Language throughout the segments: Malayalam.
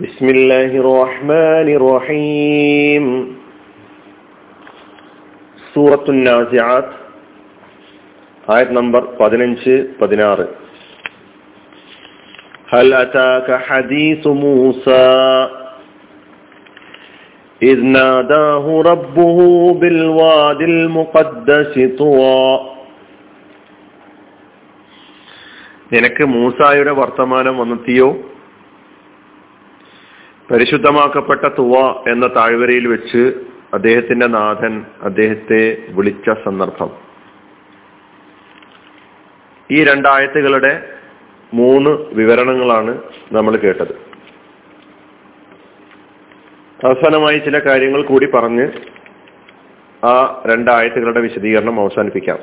بسم الله الرحمن الرحيم سورة النازعات آية نمبر 15 16 هل أتاك حديث موسى إذ ناداه ربه بالواد المقدس طوى നിനക്ക് മൂസായുടെ വർത്തമാനം വന്നെത്തിയോ പരിശുദ്ധമാക്കപ്പെട്ട തുവ എന്ന താഴ്വരയിൽ വെച്ച് അദ്ദേഹത്തിന്റെ നാഥൻ അദ്ദേഹത്തെ വിളിച്ച സന്ദർഭം. ഈ രണ്ടായത്തുകളുടെ മൂന്ന് വിവരണങ്ങളാണ് നമ്മൾ കേട്ടത്. അവസാനമായി ചില കാര്യങ്ങൾ കൂടി പറഞ്ഞ് ആ രണ്ടായത്തുകളുടെ വിശദീകരണം അവസാനിപ്പിക്കാം.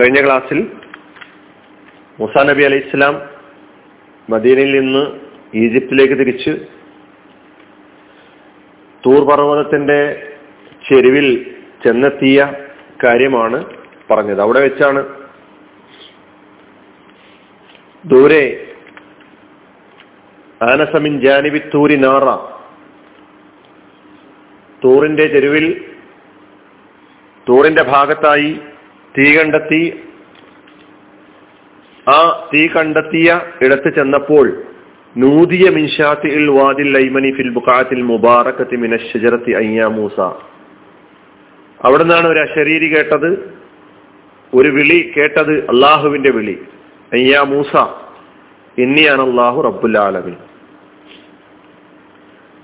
കഴിഞ്ഞ ക്ലാസ്സിൽ മുസാ നബി അലൈഹി ഇസ്ലാം മദീനയിൽ നിന്ന് ഈജിപ്തിലേക്ക് തിരിച്ച് തൂർ പർവതത്തിന്റെ ചെരുവിൽ ചെന്നെത്തിയ കാര്യമാണ് പറഞ്ഞത്. അവിടെ വെച്ചാണ് ദൂരെ ആനസമിൻ ജാനിബി തൂരി നാറ. തൂറിന്റെ ചെരുവിൽ തൂറിന്റെ ഭാഗത്തായി തീ കണ്ടെത്തി. ആ തീ കണ്ടെത്തിയ ഇടത്ത് ചെന്നപ്പോൾ നൂതിയ മിൻഷാത്തി ഇൽ വാദിൽ ലൈമനി ഫിൽ ബുഖാത്തിൽ മുബാറക്കത്തി മിനശ്ശജറത്തി അയ്യാ മൂസ. അവിടെ നിന്നാണ് ഒരു അശരീരി കേട്ടത് ഒരു വിളി കേട്ടത് അള്ളാഹുവിന്റെ വിളി. അയ്യാ മൂസ ഇന്നിയാണ് അള്ളാഹു റബ്ബുൽ ആലമി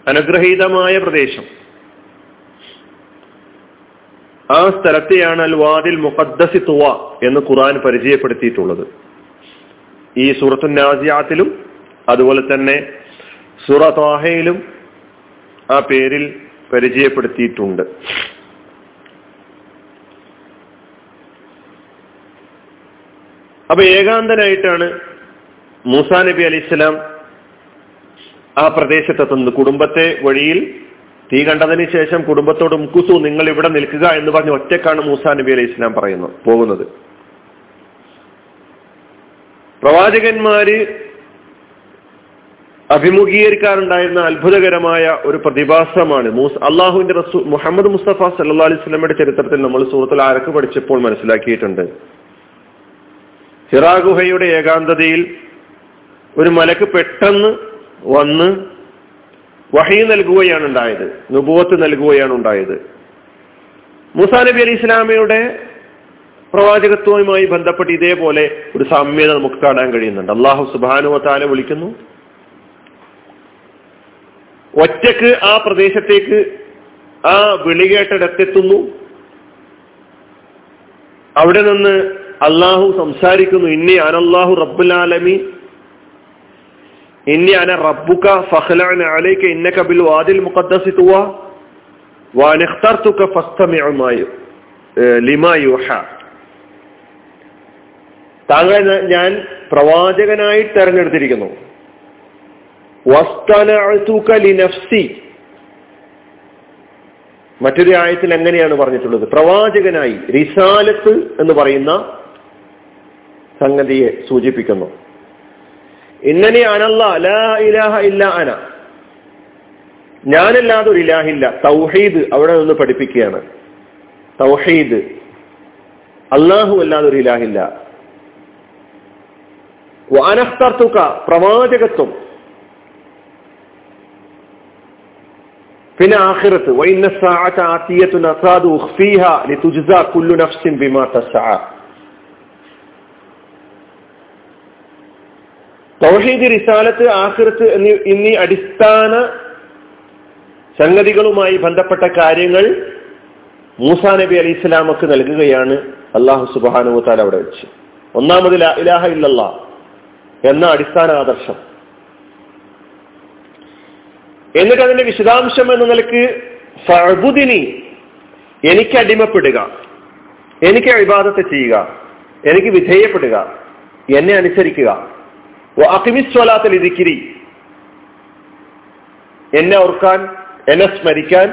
അനുഗ്രഹീതമായ പ്രദേശം. ആ സ്ഥലത്തെയാണ് അൽ വാദിൽ മുഖദ്ദസി തുവ എന്ന് ഖുറാൻ പരിചയപ്പെടുത്തിയിട്ടുള്ളത്. ഈ സൂറത്തു നാസിയാത്തിലും അതുപോലെ തന്നെ സുറ തോഹയിലും ആ പേരിൽ പരിചയപ്പെടുത്തിയിട്ടുണ്ട്. അപ്പൊ ഏകാന്തനായിട്ടാണ് മൂസാ നബി അലി ഇസ്ലാം ആ പ്രദേശത്തെത്തുന്നത്. കുടുംബത്തെ വഴിയിൽ തീ കണ്ടതിന് ശേഷം കുടുംബത്തോട് മുക്കുസു നിങ്ങൾ ഇവിടെ നിൽക്കുക എന്ന് പറഞ്ഞ് ഒറ്റക്കാണ് മൂസാ നബി അലി ഇസ്ലാം പറയുന്നത് പോകുന്നത്. പ്രവാചകന്മാര് അഭിമുഖീകരിക്കാറുണ്ടായിരുന്ന അത്ഭുതകരമായ ഒരു പ്രതിഭാസമാണ് മൂസ് അള്ളാഹുവിന്റെ റസൂ മുഹമ്മദ് മുസ്തഫ സല്ലാ അലൈഹി സ്വലമയുടെ ചരിത്രത്തിൽ നമ്മൾ സൂറത്തുൽ ആരക്ക് പഠിച്ചപ്പോൾ മനസ്സിലാക്കിയിട്ടുണ്ട്. ഹിറാ ഗുഹയുടെ ഏകാന്തതയിൽ ഒരു മലക്ക് പെട്ടെന്ന് വന്ന് വഹി നൽകുകയാണ് ഉണ്ടായത് നുപുവത്ത് നൽകുകയാണ് ഉണ്ടായത്. മൂസാ നബി അലി ഇസ്ലാമയുടെ പ്രവാചകത്വവുമായി ബന്ധപ്പെട്ട് ഇതേപോലെ ഒരു സാമ്യത നമുക്ക് കാണാൻ കഴിയുന്നുണ്ട്. അള്ളാഹു സുബാനുവത്താലെ വിളിക്കുന്നു ഒറ്റയ്ക്ക് ആ പ്രദേശത്തേക്ക് ആ വിളികേട്ടിടത്തെത്തുന്നു. അവിടെ നിന്ന് അള്ളാഹു സംസാരിക്കുന്നു ഇന്നി അനല്ലാഹു റബ്ബുലാലമി ഇന്നി അന റബ്ബുക ഫഖ്ലഅൻ അലൈക ഇന്നക ബിൽ വാദിൽ മുഖദ്ദസി ലിമാ യുഹ. താങ്കളെ ഞാൻ പ്രവാചകനായി തെരഞ്ഞെടുത്തിരിക്കുന്നു. മറ്റൊരു ആയത്തിൽ എങ്ങനെയാണ് പറഞ്ഞിട്ടുള്ളത്. പ്രവാചകനായി റിസാലത്ത് എന്ന് പറയുന്ന സംഗതിയെ സൂചിപ്പിക്കുന്നു. ഇന്നനെ അനല്ല ലാ ഇലാഹ ഇല്ല അന. ഞാനല്ലാതെ ഒരു ഇലാഹില്ല. തൗഹീദ് അവിടെ നിന്ന് പഠിപ്പിക്കുകയാണ്. തൗഹീദ്. അള്ളാഹു അല്ലാതെ ഒരു ഇലാഹില്ല. വാനഹ്തർത്തുക പ്രവാചകത്വം. ബിമാ തസ്അ. തൗഹീദ് റിസാലത്ത് ആഖിറത്ത് എന്നീ അടിസ്ഥാന സംഗതികളുമായി ബന്ധപ്പെട്ട കാര്യങ്ങൾ മൂസാ നബി അലി ഇസ്ലാമക്ക് നൽകുകയാണ് അള്ളാഹു സുബാനു താല അവിടെ വെച്ച്. ഒന്നാമത് ഇലാഹ ഇല്ലല്ലാ എന്ന അടിസ്ഥാന ആദർശം. എന്നിട്ട് അതിന്റെ വിശദാംശം എന്ന നിലയ്ക്ക് ഫഅബുദിനി എനിക്ക് അടിമപ്പെടുക എനിക്ക് അഭിബാധത്തെ ചെയ്യുക എനിക്ക് വിധേയപ്പെടുക എന്നെ അനുസരിക്കുക. അക്കിമിസ്വലാത്തിൽ ഇരിക്കിരി എന്നെ ഓർക്കാൻ എന്നെ സ്മരിക്കാൻ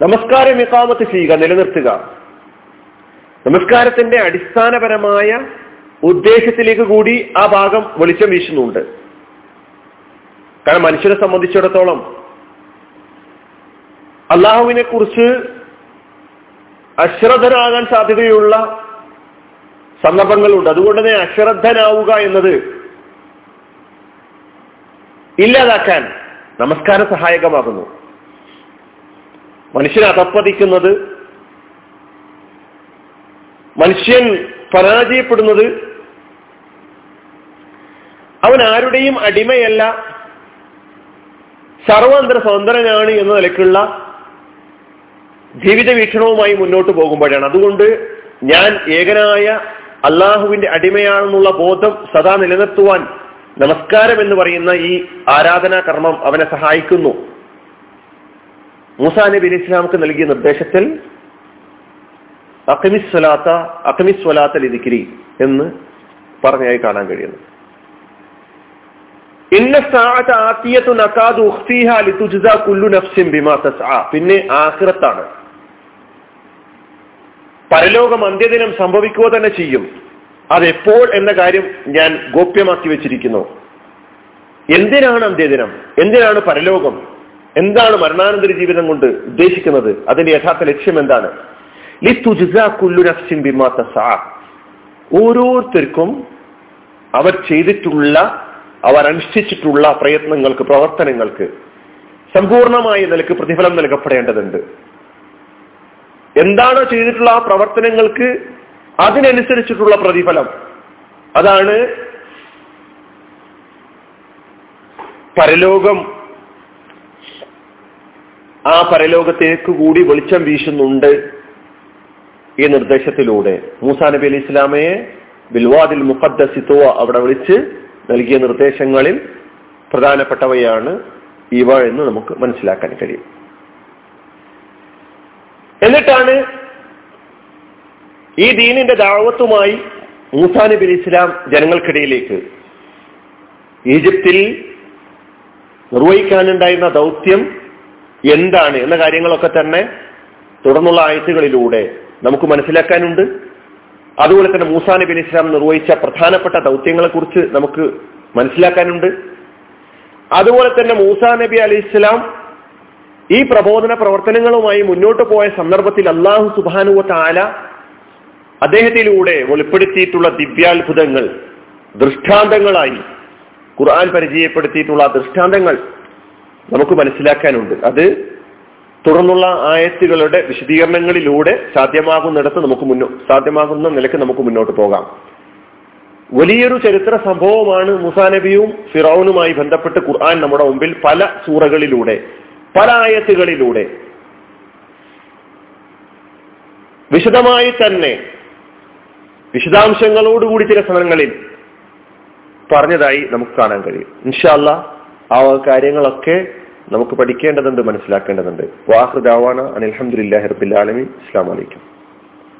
നമസ്കാരം ഇക്കാമത്ത് ചെയ്യുക നിലനിർത്തുക. നമസ്കാരത്തിന്റെ അടിസ്ഥാനപരമായ ഉദ്ദേശത്തിലേക്ക് കൂടി ആ ഭാഗം വെളിച്ചം വീശുന്നുണ്ട്. കാരണം മനുഷ്യരെ സംബന്ധിച്ചിടത്തോളം അള്ളാഹുവിനെ കുറിച്ച് അശ്രദ്ധനാകാൻ സാധ്യതയുള്ള സന്ദർഭങ്ങളുണ്ട്. അതുകൊണ്ട് തന്നെ അശ്രദ്ധനാവുക എന്നത് ഇല്ലാതാക്കാൻ നമസ്കാരം സഹായകമാകുന്നു. മനുഷ്യൻ അതപ്പതിക്കുന്നത് മനുഷ്യൻ പരാജയപ്പെടുന്നത് അവൻ ആരുടെയും അടിമയല്ല സർവാന്തര സ്വതന്ത്രനാണ് എന്ന നിലയ്ക്കുള്ള ജീവിത വീക്ഷണവുമായി മുന്നോട്ട് പോകുമ്പോഴാണ്. അതുകൊണ്ട് ഞാൻ ഏകനായ അള്ളാഹുവിന്റെ അടിമയാണെന്നുള്ള ബോധം സദാ നിലനിർത്തുവാൻ നമസ്കാരം എന്ന് പറയുന്ന ഈ ആരാധനാ കർമ്മം അവനെ സഹായിക്കുന്നു. മൂസാ നബി ഇസ്ലാമക്ക് നൽകിയ നിർദ്ദേശത്തിൽ അഖമിസ്വലാത്ത അഖമിസ്വലാത്ത ലിതിക്കിരി എന്ന് പറഞ്ഞായി കാണാൻ കഴിയുന്നു. പിന്നെ ആഖിറത്താണ്. പരലോകം അന്ത്യദിനം സംഭവിക്കുക തന്നെ ചെയ്യും. അതെപ്പോൾ എന്ന കാര്യം ഞാൻ ഗോപ്യമാക്കി വെച്ചിരിക്കുന്നു. എന്തിനാണ് അന്ത്യദിനം? എന്തിനാണ് പരലോകം? എന്താണ് മരണാനന്തര ജീവിതം കൊണ്ട് ഉദ്ദേശിക്കുന്നത്? അതിന്റെ യഥാർത്ഥ ലക്ഷ്യം എന്താണ്? ഓരോരുത്തർക്കും അവർ ചെയ്തിട്ടുള്ള അവർ അനുഷ്ഠിച്ചിട്ടുള്ള പ്രയത്നങ്ങൾക്ക് പ്രവർത്തനങ്ങൾക്ക് സമ്പൂർണമായ നിലയ്ക്ക് പ്രതിഫലം നൽകപ്പെടേണ്ടതുണ്ട്. എന്താണ് ചെയ്തിട്ടുള്ള ആ പ്രവർത്തനങ്ങൾക്ക് അതിനനുസരിച്ചിട്ടുള്ള പ്രതിഫലം. അതാണ് പരലോകം. ആ പരലോകത്തേക്ക് കൂടി വെളിച്ചം വീശുന്നുണ്ട് ഈ നിർദ്ദേശത്തിലൂടെ. മൂസാ നബി അലി ഇസ്ലാമയെ ബിൽവാദിൽ മുഖദ്സിത്തോ അവിടെ വിളിച്ച് നൽകിയ നിർദ്ദേശങ്ങളിൽ പ്രധാനപ്പെട്ടവയാണ് ഇവ എന്ന് നമുക്ക് മനസ്സിലാക്കാൻ കഴിയും. എന്നിട്ടാണ് ഈ ദീനിന്റെ ദാവത്തുമായി മൂസാ നബി ഇസ്ലാം ജനങ്ങൾക്കിടയിലേക്ക് ഈജിപ്തിൽ നിർവഹിക്കാനുണ്ടായിരുന്ന ദൗത്യം എന്താണ് എന്ന കാര്യങ്ങളൊക്കെ തന്നെ തുടർന്നുള്ള ആഴ്ചകളിലൂടെ നമുക്ക് മനസ്സിലാക്കാനുണ്ട്. അതുപോലെ തന്നെ മൂസാ നബി അലി ഇസ്ലാം നിർവഹിച്ച പ്രധാനപ്പെട്ട ദൗത്യങ്ങളെ കുറിച്ച് നമുക്ക് മനസ്സിലാക്കാനുണ്ട്. അതുപോലെ തന്നെ മൂസാ നബി അലി ഇസ്ലാം ഈ പ്രബോധന പ്രവർത്തനങ്ങളുമായി മുന്നോട്ട് പോയ സന്ദർഭത്തിൽ അള്ളാഹു സുബാനുവ താല അദ്ദേഹത്തിലൂടെ വെളിപ്പെടുത്തിയിട്ടുള്ള ദിവ്യാത്ഭുതങ്ങൾ ദൃഷ്ടാന്തങ്ങളായി ഖുർആൻ പരിചയപ്പെടുത്തിയിട്ടുള്ള ദൃഷ്ടാന്തങ്ങൾ നമുക്ക് മനസ്സിലാക്കാനുണ്ട്. അത് തുടർന്നുള്ള ആയത്തുകളുടെ വിശദീകരണങ്ങളിലൂടെ സാധ്യമാകുന്നിടത്ത് നമുക്ക് മുന്നോട്ട് സാധ്യമാകുന്ന നിലയ്ക്ക് നമുക്ക് മുന്നോട്ട് പോകാം. വലിയൊരു ചരിത്ര സംഭവമാണ് മുസാ നബിയും ഫിറൌനുമായി ബന്ധപ്പെട്ട് ഖുർആൻ നമ്മുടെ മുമ്പിൽ പല സൂറകളിലൂടെ പല ആയത്തുകളിലൂടെ. വിശദമായി തന്നെ വിശദാംശങ്ങളോടുകൂടി ചില സ്ഥലങ്ങളിൽ പറഞ്ഞതായി നമുക്ക് കാണാൻ കഴിയും. ഇൻഷാല്ല ആ കാര്യങ്ങളൊക്കെ നമുക്ക് പഠിക്കേണ്ടതുണ്ട് മനസ്സിലാക്കേണ്ടതുണ്ട്. വാഹൃദാവാണ് റബ്ബിൽ അലമി അസ്സാം വലൈക്കും